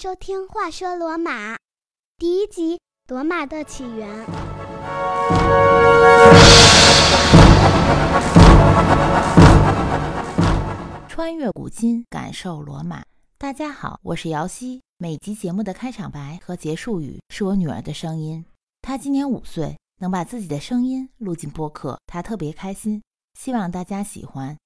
收听《话说罗马》第一集《罗马的起源》。穿越古今，感受罗马。大家好，我是瑶希。每集节目的开场白和结束语是我女儿的声音。她今年五岁，能把自己的声音录进播客，她特别开心。希望大家喜欢。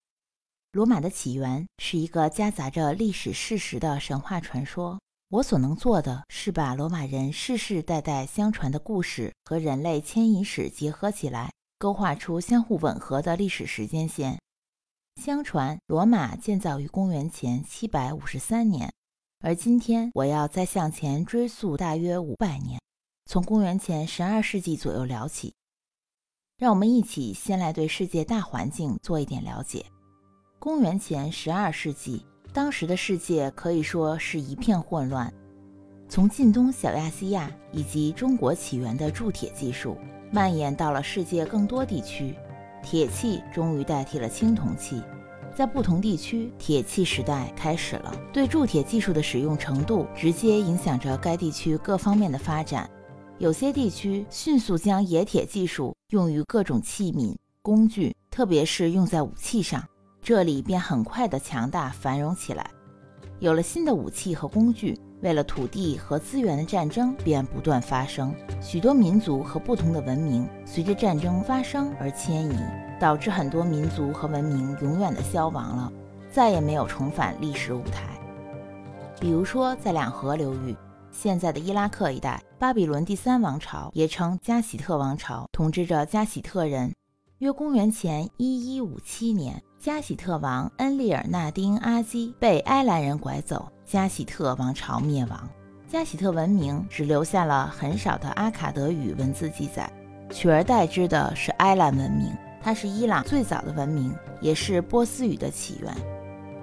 罗马的起源是一个夹杂着历史事实的神话传说。我所能做的是把罗马人世世代代相传的故事和人类迁移史结合起来，勾画出相互吻合的历史时间线。相传，罗马建造于公元前七百五十三年，而今天我要再向前追溯大约五百年，从公元前十二世纪左右聊起。让我们一起先来对世界大环境做一点了解。公元前十二世纪，当时的世界可以说是一片混乱。从近东小亚细亚以及中国起源的铸铁技术，蔓延到了世界更多地区，铁器终于代替了青铜器。在不同地区，铁器时代开始了。对铸铁技术的使用程度，直接影响着该地区各方面的发展。有些地区迅速将冶铁技术用于各种器皿、工具，特别是用在武器上。这里便很快的强大繁荣起来，有了新的武器和工具，为了土地和资源的战争便不断发生。许多民族和不同的文明随着战争发生而迁移，导致很多民族和文明永远的消亡了，再也没有重返历史舞台。比如说，在两河流域，现在的伊拉克一带，巴比伦第三王朝也称加喜特王朝，统治着加喜特人。约公元前一一五七年。加喜特王恩利尔纳丁阿基被埃兰人拐走，加喜特王朝灭亡。加喜特文明只留下了很少的阿卡德语文字记载，取而代之的是埃兰文明，它是伊朗最早的文明，也是波斯语的起源。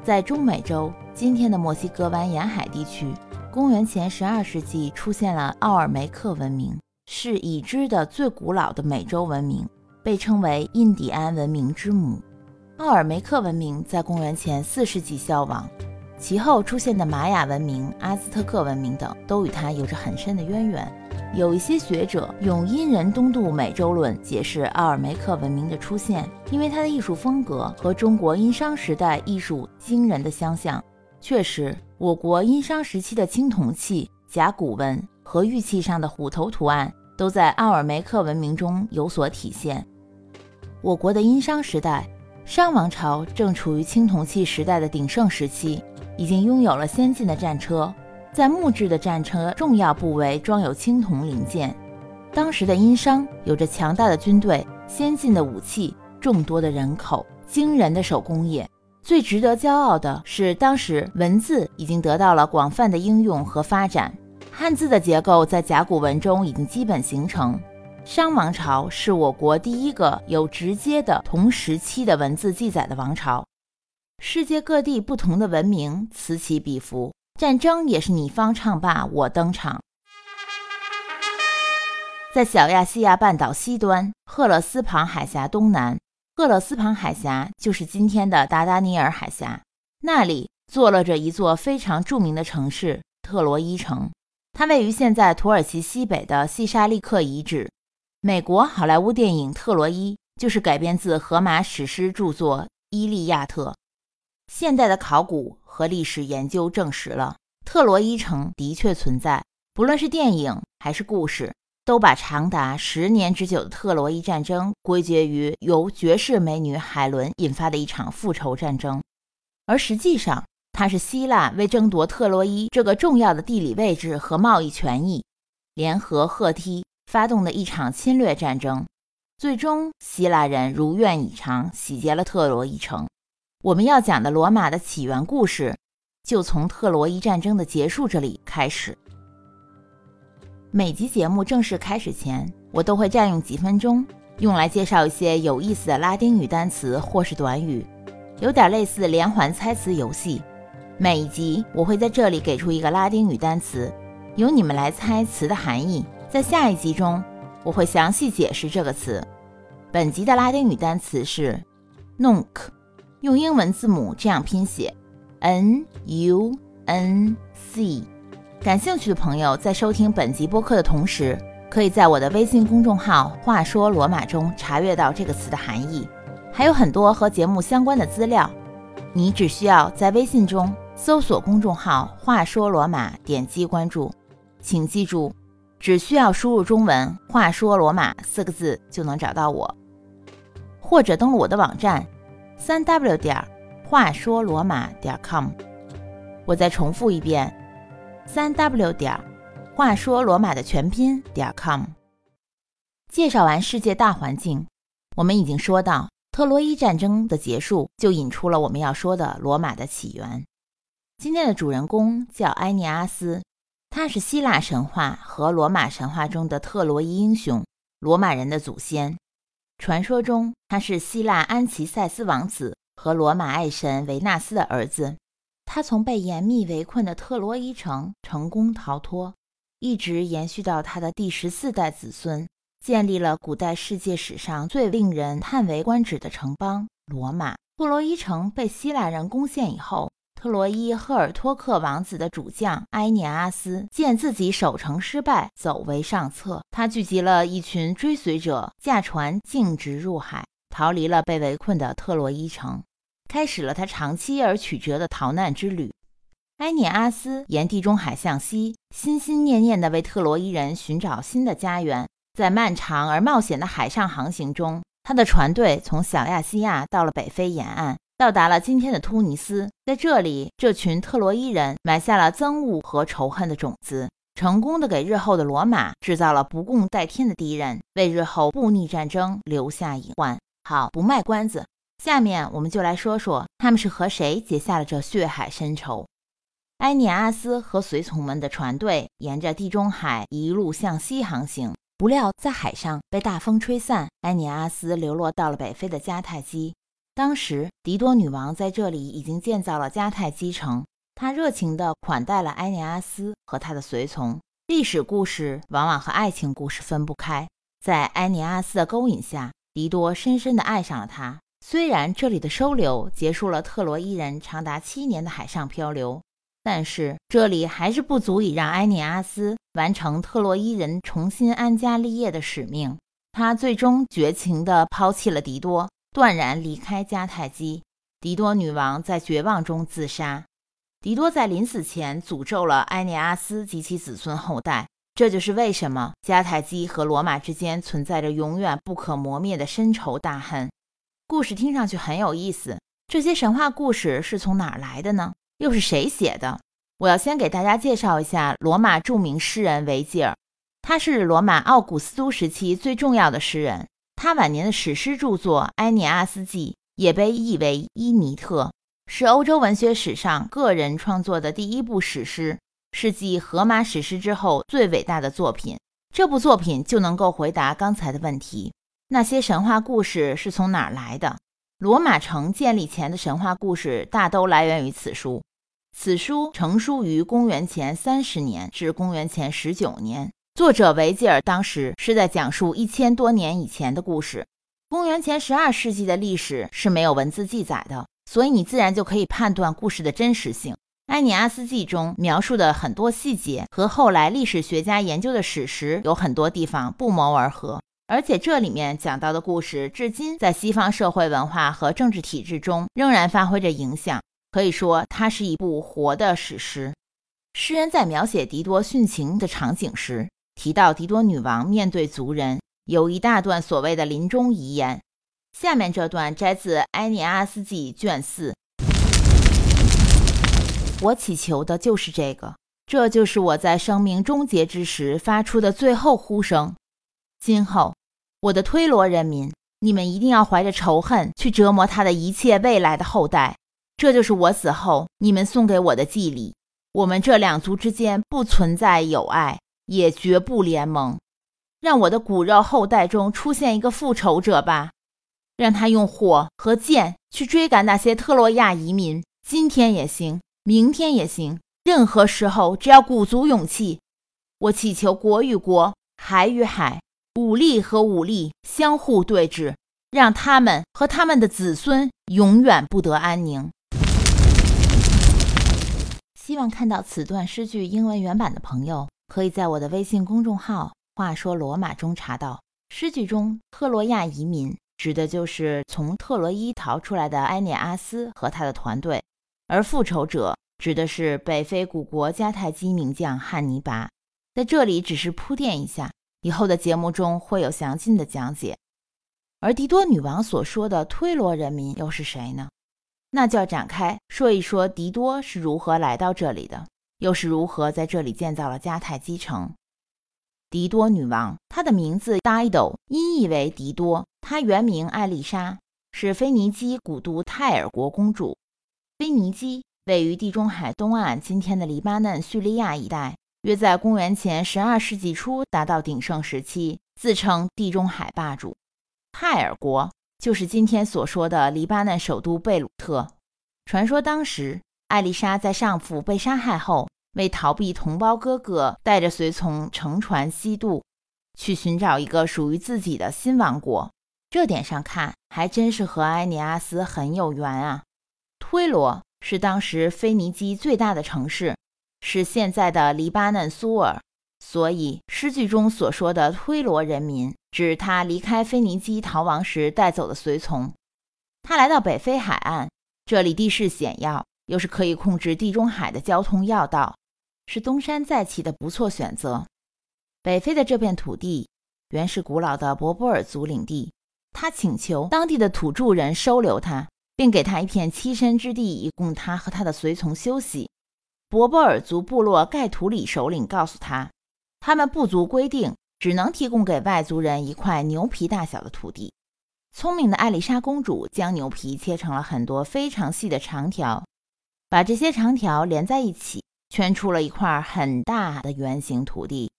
在中美洲今天的墨西哥湾沿海地区，公元前十二世纪出现了奥尔梅克文明，是已知的最古老的美洲文明，被称为印第安文明之母。奥尔梅克文明在公元前四世纪消亡，其后出现的玛雅文明、阿兹特克文明等都与它有着很深的渊源。有一些学者用“殷人东渡美洲论”解释奥尔梅克文明的出现，因为它的艺术风格和中国殷商时代艺术惊人的相像。确实，我国殷商时期的青铜器、甲骨文和玉器上的虎头图案都在奥尔梅克文明中有所体现。我国的殷商时代。商王朝正处于青铜器时代的鼎盛时期，已经拥有了先进的战车，在木质的战车重要部位装有青铜零件。当时的殷商有着强大的军队、先进的武器、众多的人口、惊人的手工业。最值得骄傲的是，当时文字已经得到了广泛的应用和发展，汉字的结构在甲骨文中已经基本形成。商王朝是我国第一个有直接的同时期的文字记载的王朝。世界各地不同的文明此起彼伏，战争也是你方唱罢我登场。在小亚细亚半岛西端，赫勒斯旁海峡东南，赫勒斯旁海峡就是今天的达达尼尔海峡，那里坐落着一座非常著名的城市——特洛伊城，它位于现在土耳其西北的西沙利克遗址。美国好莱坞电影《特洛伊》就是改编自荷马史诗著作《伊利亚特》。现代的考古和历史研究证实了特洛伊城的确存在。不论是电影还是故事，都把长达十年之久的特洛伊战争归结于由绝世美女海伦引发的一场复仇战争。而实际上，它是希腊为争夺特洛伊这个重要的地理位置和贸易权益，联合赫梯。发动的一场侵略战争，最终希腊人如愿以偿洗劫了特洛伊城。我们要讲的罗马的起源故事，就从特洛伊战争的结束这里开始。每集节目正式开始前，我都会占用几分钟，用来介绍一些有意思的拉丁语单词或是短语，有点类似连环猜词游戏。每一集我会在这里给出一个拉丁语单词，由你们来猜词的含义。在下一集中，我会详细解释这个词。本集的拉丁语单词是 nunc，用英文字母这样拼写：n u n c。感兴趣的朋友在收听本集播客的同时，可以在我的微信公众号“话说罗马”中查阅到这个词的含义，还有很多和节目相关的资料。你只需要在微信中搜索公众号“话说罗马”，点击关注。请记住，只需要输入中文“话说罗马”四个字就能找到我，或者登录我的网站三 w 点话说罗马点 com。我再重复一遍。三 w 点话说罗马的全拼点 com。介绍完世界大环境，我们已经说到特洛伊战争的结束，就引出了我们要说的罗马的起源。今天的主人公叫埃涅阿斯，他是希腊神话和罗马神话中的特洛伊英雄，罗马人的祖先。传说中，他是希腊安琪塞斯王子和罗马爱神维纳斯的儿子。他从被严密围困的特洛伊城成功逃脱，一直延续到他的第十四代子孙，建立了古代世界史上最令人叹为观止的城邦——罗马。特洛伊城被希腊人攻陷以后，特洛伊赫尔托克王子的主将埃涅阿斯见自己守城失败，走为上策。他聚集了一群追随者，驾船径直入海，逃离了被围困的特洛伊城。开始了他长期而曲折的逃难之旅。埃涅阿斯沿地中海向西，心心念念地为特洛伊人寻找新的家园。在漫长而冒险的海上航行中，他的船队从小亚细亚到了北非沿岸，到达了今天的突尼斯。在这里，这群特洛伊人埋下了憎恶和仇恨的种子，成功的给日后的罗马制造了不共戴天的敌人，为日后布匿战争留下隐患。好，不卖关子。下面我们就来说说他们是和谁结下了这血海深仇。埃涅阿斯和随从们的船队沿着地中海一路向西航行，不料在海上被大风吹散，埃涅阿斯流落到了北非的迦太基。当时，狄多女王在这里已经建造了迦太基城，她热情地款待了埃涅阿斯和他的随从。历史故事往往和爱情故事分不开，在埃涅阿斯的勾引下，狄多深深地爱上了他。虽然这里的收留结束了特洛伊人长达七年的海上漂流，但是这里还是不足以让埃涅阿斯完成特洛伊人重新安家立业的使命。他最终绝情地抛弃了狄多，断然离开迦太基。狄多女王在绝望中自杀。狄多在临死前诅咒了埃涅阿斯及其子孙后代。这就是为什么迦太基和罗马之间存在着永远不可磨灭的深仇大恨。故事听上去很有意思，这些神话故事是从哪儿来的呢？又是谁写的？我要先给大家介绍一下罗马著名诗人维吉尔，他是罗马奥古斯都时期最重要的诗人。他晚年的史诗著作《埃涅阿斯纪》也被译为《伊尼特》，是欧洲文学史上个人创作的第一部史诗，是继荷马史诗之后最伟大的作品。这部作品就能够回答刚才的问题。那些神话故事是从哪儿来的？罗马城建立前的神话故事大都来源于此书。此书成书于公元前三十年至公元前十九年，作者维吉尔当时是在讲述一千多年以前的故事。公元前十二世纪的历史是没有文字记载的，所以你自然就可以判断故事的真实性。埃尼阿斯纪中描述的很多细节和后来历史学家研究的史实有很多地方不谋而合。而且这里面讲到的故事，至今在西方社会文化和政治体制中仍然发挥着影响。可以说，它是一部活的史诗。诗人在描写狄多殉情的场景时，提到狄多女王面对族人有一大段所谓的临终遗言。下面这段摘自《埃涅阿斯纪》卷四。我祈求的就是这个，这就是我在生命终结之时发出的最后呼声。今后。我的推罗人民，你们一定要怀着仇恨去折磨他的一切未来的后代。这就是我死后你们送给我的祭礼。我们这两族之间不存在友爱，也绝不联盟。让我的骨肉后代中出现一个复仇者吧，让他用火和剑去追赶那些特洛亚移民。今天也行，明天也行，任何时候，只要鼓足勇气。我祈求国与国，海与海。武力和武力相互对峙，让他们和他们的子孙永远不得安宁。希望看到此段诗句英文原版的朋友，可以在我的微信公众号“话说罗马”中查到。诗句中，特洛亚移民指的就是从特洛伊逃出来的埃涅阿斯和他的团队，而复仇者指的是北非古国迦太基名将汉尼拔。在这里只是铺垫一下，以后的节目中会有详尽的讲解。而狄多女王所说的推罗人民又是谁呢？那就要展开说一说狄多是如何来到这里的，又是如何在这里建造了迦太基城。狄多女王，她的名字 Dido，音译为狄多，她原名艾丽莎，是腓尼基古都泰尔国公主。腓尼基位于地中海东岸，今天的黎巴嫩、叙利亚一带，约在公元前十二世纪初达到鼎盛时期，自称地中海霸主。泰尔国就是今天所说的黎巴嫩首都贝鲁特。传说当时艾丽莎在上父被杀害后，为逃避同胞哥哥，带着随从乘船西渡，去寻找一个属于自己的新王国。这点上看，还真是和埃尼阿斯很有缘啊。推罗是当时腓尼基最大的城市，是现在的黎巴嫩苏尔。所以，诗句中所说的推罗人民，指他离开腓尼基逃亡时带走的随从。他来到北非海岸，这里地势险要，又是可以控制地中海的交通要道，是东山再起的不错选择。北非的这片土地原是古老的博波尔族领地，他请求当地的土著人收留他，并给他一片栖身之地，以供他和他的随从休息。博波尔族部落盖图里首领告诉他。他们部族规定，只能提供给外族人一块牛皮大小的土地。聪明的艾丽莎公主将牛皮切成了很多非常细的长条，把这些长条连在一起，圈出了一块很大的圆形土地，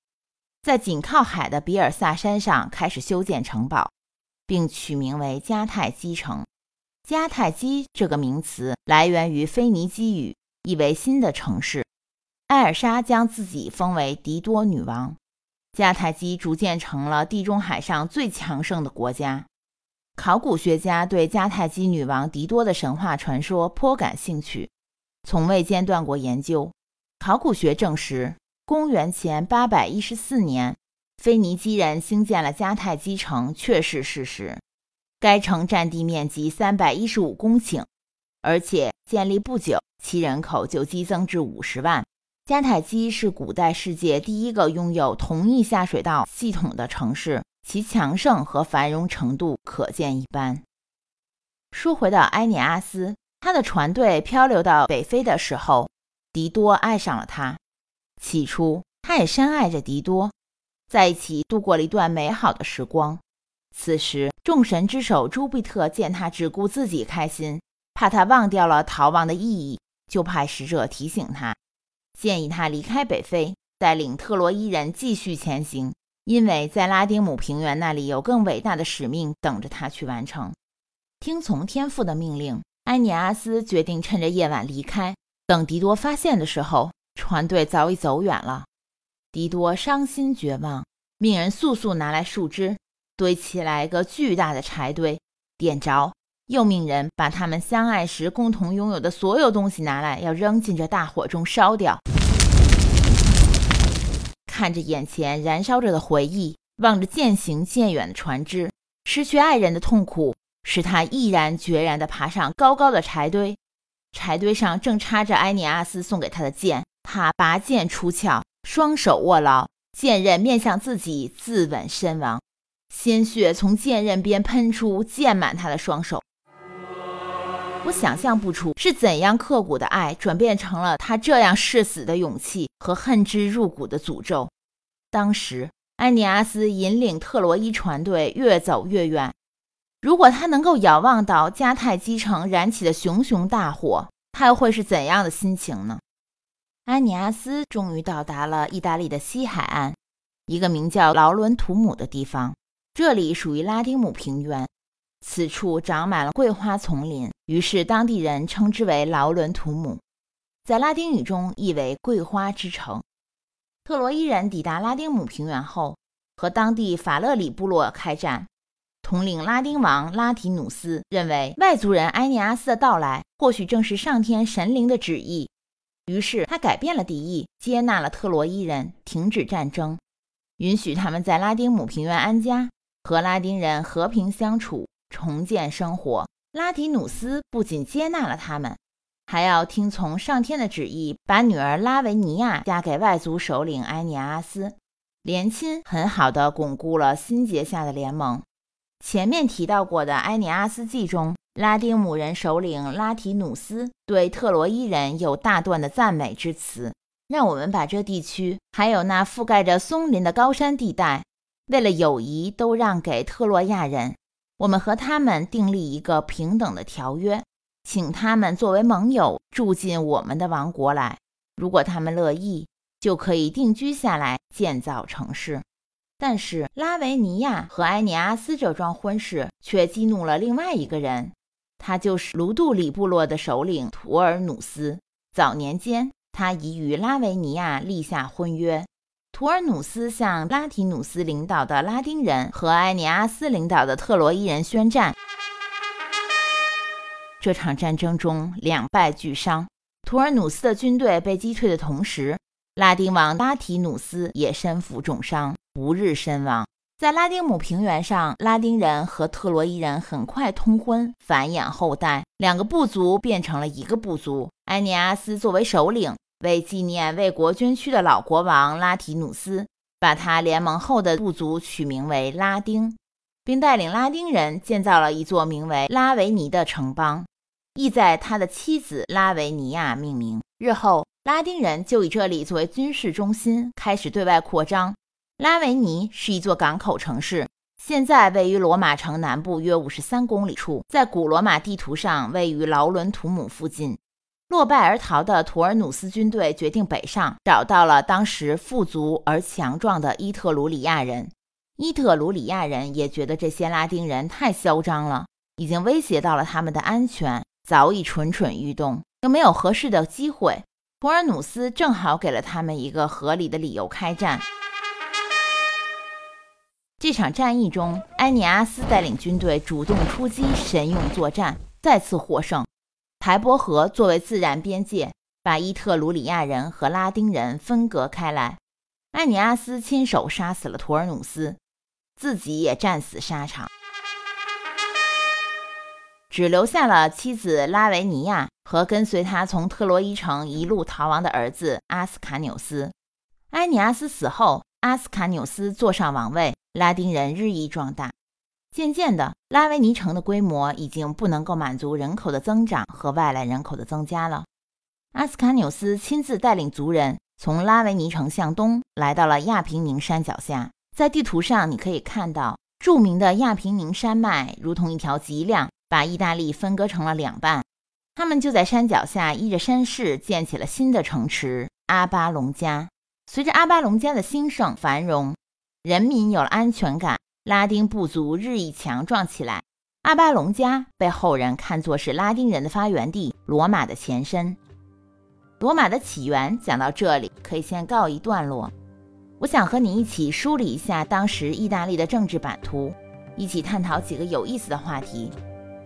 在紧靠海的比尔萨山上开始修建城堡，并取名为迦太基城。迦太基这个名词来源于腓尼基语，意为新的城市。艾尔莎将自己封为狄多女王，迦太基逐渐成了地中海上最强盛的国家。考古学家对迦太基女王狄多的神话传说颇感兴趣，从未间断过研究。考古学证实，公元前814年，腓尼基人兴建了迦太基城确是事实。该城占地面积315公顷，而且建立不久，其人口就激增至50万。迦太基是古代世界第一个拥有同一下水道系统的城市，其强盛和繁荣程度可见一斑。说回到埃涅阿斯，他的船队漂流到北非的时候，狄多爱上了他。起初，他也深爱着狄多，在一起度过了一段美好的时光。此时，众神之首朱庇特见他只顾自己开心，怕他忘掉了逃亡的意义，就派使者提醒他。建议他离开北非，带领特洛伊人继续前行，因为在拉丁姆平原那里有更伟大的使命等着他去完成。听从天父的命令，埃尼阿斯决定趁着夜晚离开。等迪多发现的时候，船队早已走远了。迪多伤心绝望，命人速速拿来树枝，堆起来个巨大的柴堆，点着。又命人把他们相爱时共同拥有的所有东西拿来，要扔进这大火中烧掉。看着眼前燃烧着的回忆，望着渐行渐远的船只，失去爱人的痛苦，使他毅然决然地爬上高高的柴堆。柴堆上正插着埃尼阿斯送给他的剑，他拔剑出鞘，双手握牢剑刃，面向自己，自刎身亡。鲜血从剑刃边喷出，溅满他的双手。我想象不出是怎样刻骨的爱转变成了他这样誓死的勇气和恨之入骨的诅咒。当时，安尼阿斯引领特洛伊船队越走越远。如果他能够遥望到迦太基城燃起的熊熊大火，他又会是怎样的心情呢？安尼阿斯终于到达了意大利的西海岸，一个名叫劳伦图姆的地方，这里属于拉丁姆平原。此处长满了桂花丛林，于是当地人称之为劳伦图姆，在拉丁语中意为“桂花之城”。特洛伊人抵达拉丁姆平原后，和当地法勒里部落开战。统领拉丁王拉提努斯认为，外族人埃尼阿斯的到来或许正是上天神灵的旨意，于是他改变了敌意，接纳了特洛伊人，停止战争，允许他们在拉丁姆平原安家，和拉丁人和平相处，重建生活。拉提努斯不仅接纳了他们，还要听从上天的旨意，把女儿拉维尼亚嫁给外族首领埃尼阿斯，联亲很好的巩固了新结下的联盟。前面提到过的《埃尼阿斯纪》中。拉丁姆人首领拉提努斯对特洛伊人有大段的赞美之词，让我们把这地区还有那覆盖着松林的高山地带，为了友谊都让给特洛亚人。我们和他们订立一个平等的条约，请他们作为盟友住进我们的王国来。如果他们乐意，就可以定居下来建造城市。但是拉维尼亚和埃尼阿斯这桩婚事却激怒了另外一个人。他就是卢杜里部落的首领图尔努斯。早年间，他已与拉维尼亚立下婚约。图尔努斯向拉提努斯领导的拉丁人和埃尼阿斯领导的特洛伊人宣战。这场战争中两败俱伤，图尔努斯的军队被击退的同时，拉丁王拉提努斯也身负重伤，不日身亡。在拉丁姆平原上，拉丁人和特洛伊人很快通婚，繁衍后代，两个部族变成了一个部族。埃尼阿斯作为首领，为纪念为国捐躯的老国王拉提努斯，把他联盟后的部族取名为拉丁，并带领拉丁人建造了一座名为拉维尼的城邦，意在他的妻子拉维尼亚命名。日后，拉丁人就以这里作为军事中心，开始对外扩张。拉维尼是一座港口城市，现在位于罗马城南部约五十三公里处，在古罗马地图上位于劳伦图姆附近。落败而逃的图尔努斯军队决定北上，找到了当时富足而强壮的伊特鲁里亚人。伊特鲁里亚人也觉得这些拉丁人太嚣张了，已经威胁到了他们的安全，早已蠢蠢欲动，又没有合适的机会。图尔努斯正好给了他们一个合理的理由开战。这场战役中，埃尼阿斯带领军队主动出击，神勇作战，再次获胜。台伯河作为自然边界，把伊特鲁里亚人和拉丁人分隔开来。埃尼阿斯亲手杀死了图尔努斯，自己也战死沙场，只留下了妻子拉维尼亚和跟随他从特洛伊城一路逃亡的儿子阿斯卡纽斯。埃尼阿斯死后，阿斯卡纽斯坐上王位。拉丁人日益壮大，渐渐的，拉维尼城的规模已经不能够满足人口的增长和外来人口的增加了。阿斯卡纽斯亲自带领族人从拉维尼城向东，来到了亚平宁山脚下。在地图上，你可以看到著名的亚平宁山脉如同一条脊梁，把意大利分割成了两半。他们就在山脚下依着山势建起了新的城池阿巴隆加。随着阿巴隆加的兴盛繁荣。人民有了安全感，拉丁部族日益强壮起来。阿巴隆加被后人看作是拉丁人的发源地，罗马的前身。罗马的起源讲到这里，可以先告一段落。我想和你一起梳理一下当时意大利的政治版图，一起探讨几个有意思的话题。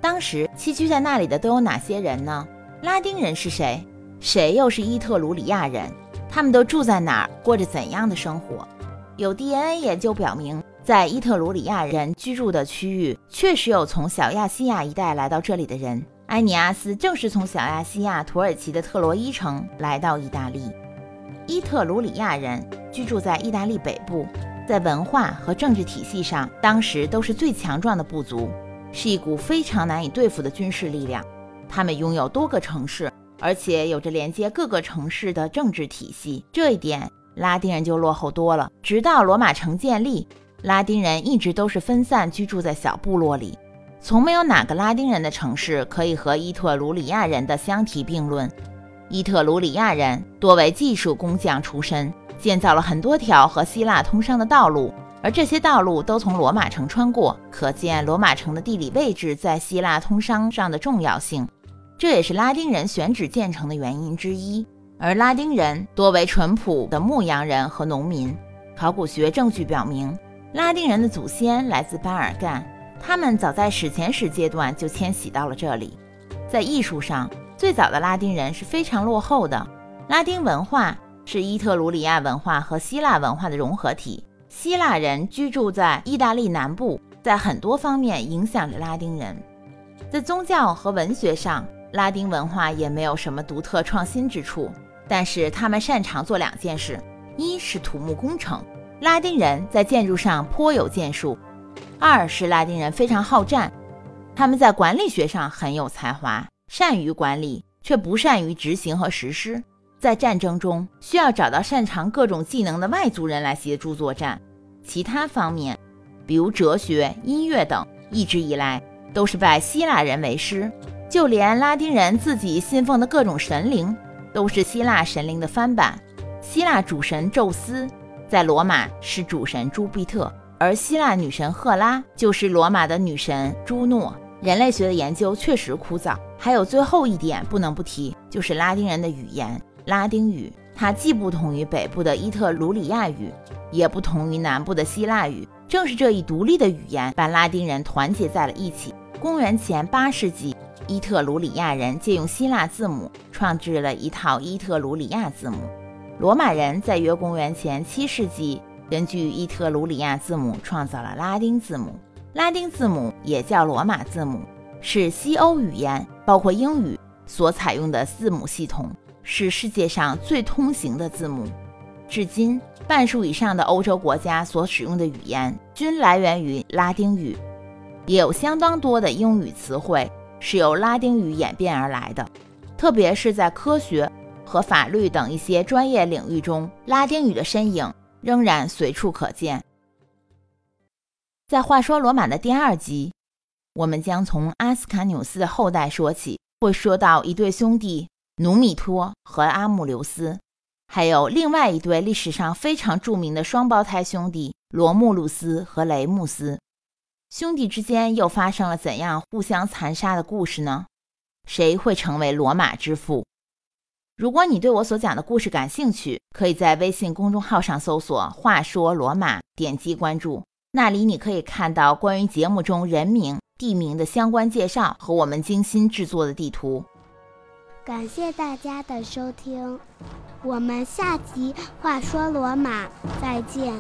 当时栖居在那里的都有哪些人呢？拉丁人是谁？谁又是伊特鲁里亚人？他们都住在哪儿？过着怎样的生活？有 DNA 研究表明，在伊特鲁里亚人居住的区域，确实有从小亚细亚一带来到这里的人。埃尼阿斯正是从小亚细亚土耳其的特洛伊城来到意大利。伊特鲁里亚人居住在意大利北部，在文化和政治体系上，当时都是最强壮的部族，是一股非常难以对付的军事力量。他们拥有多个城市，而且有着连接各个城市的政治体系。这一点。拉丁人就落后多了。直到罗马城建立，拉丁人一直都是分散居住在小部落里，从没有哪个拉丁人的城市可以和伊特鲁里亚人的相提并论。伊特鲁里亚人多为技术工匠出身，建造了很多条和希腊通商的道路，而这些道路都从罗马城穿过，可见罗马城的地理位置在希腊通商上的重要性。这也是拉丁人选址建成的原因之一。而拉丁人多为淳朴的牧羊人和农民。考古学证据表明，拉丁人的祖先来自巴尔干，他们早在史前史阶段就迁徙到了这里。在艺术上，最早的拉丁人是非常落后的，拉丁文化是伊特鲁里亚文化和希腊文化的融合体。希腊人居住在意大利南部，在很多方面影响着拉丁人。在宗教和文学上，拉丁文化也没有什么独特创新之处，但是他们擅长做两件事：一是土木工程，拉丁人在建筑上颇有建树；二是拉丁人非常好战，他们在管理学上很有才华，善于管理，却不善于执行和实施。在战争中，需要找到擅长各种技能的外族人来协助作战。其他方面，比如哲学、音乐等，一直以来都是拜希腊人为师。就连拉丁人自己信奉的各种神灵，都是希腊神灵的翻版。希腊主神宙斯在罗马是主神朱庇特，而希腊女神赫拉就是罗马的女神朱诺。人类学的研究确实枯燥。还有最后一点不能不提，就是拉丁人的语言。拉丁语，它既不同于北部的伊特鲁里亚语，也不同于南部的希腊语。正是这一独立的语言，把拉丁人团结在了一起。公元前八世纪，伊特鲁里亚人借用希腊字母，创制了一套伊特鲁里亚字母。罗马人在约公元前七世纪，根据伊特鲁里亚字母创造了拉丁字母。拉丁字母也叫罗马字母，是西欧语言，包括英语所采用的字母系统。是世界上最通行的字母，至今半数以上的欧洲国家所使用的语言均来源于拉丁语，也有相当多的英语词汇是由拉丁语演变而来的，特别是在科学和法律等一些专业领域中，拉丁语的身影仍然随处可见。在话说罗马的第二集，我们将从阿斯卡纽斯的后代说起，会说到一对兄弟。努米托和阿姆留斯，还有另外一对历史上非常著名的双胞胎兄弟罗穆路斯和雷穆斯，兄弟之间又发生了怎样互相残杀的故事呢？谁会成为罗马之父？如果你对我所讲的故事感兴趣，可以在微信公众号上搜索“话说罗马”，点击关注，那里你可以看到关于节目中人名、地名的相关介绍和我们精心制作的地图。感谢大家的收听。我们下集话说罗马再见。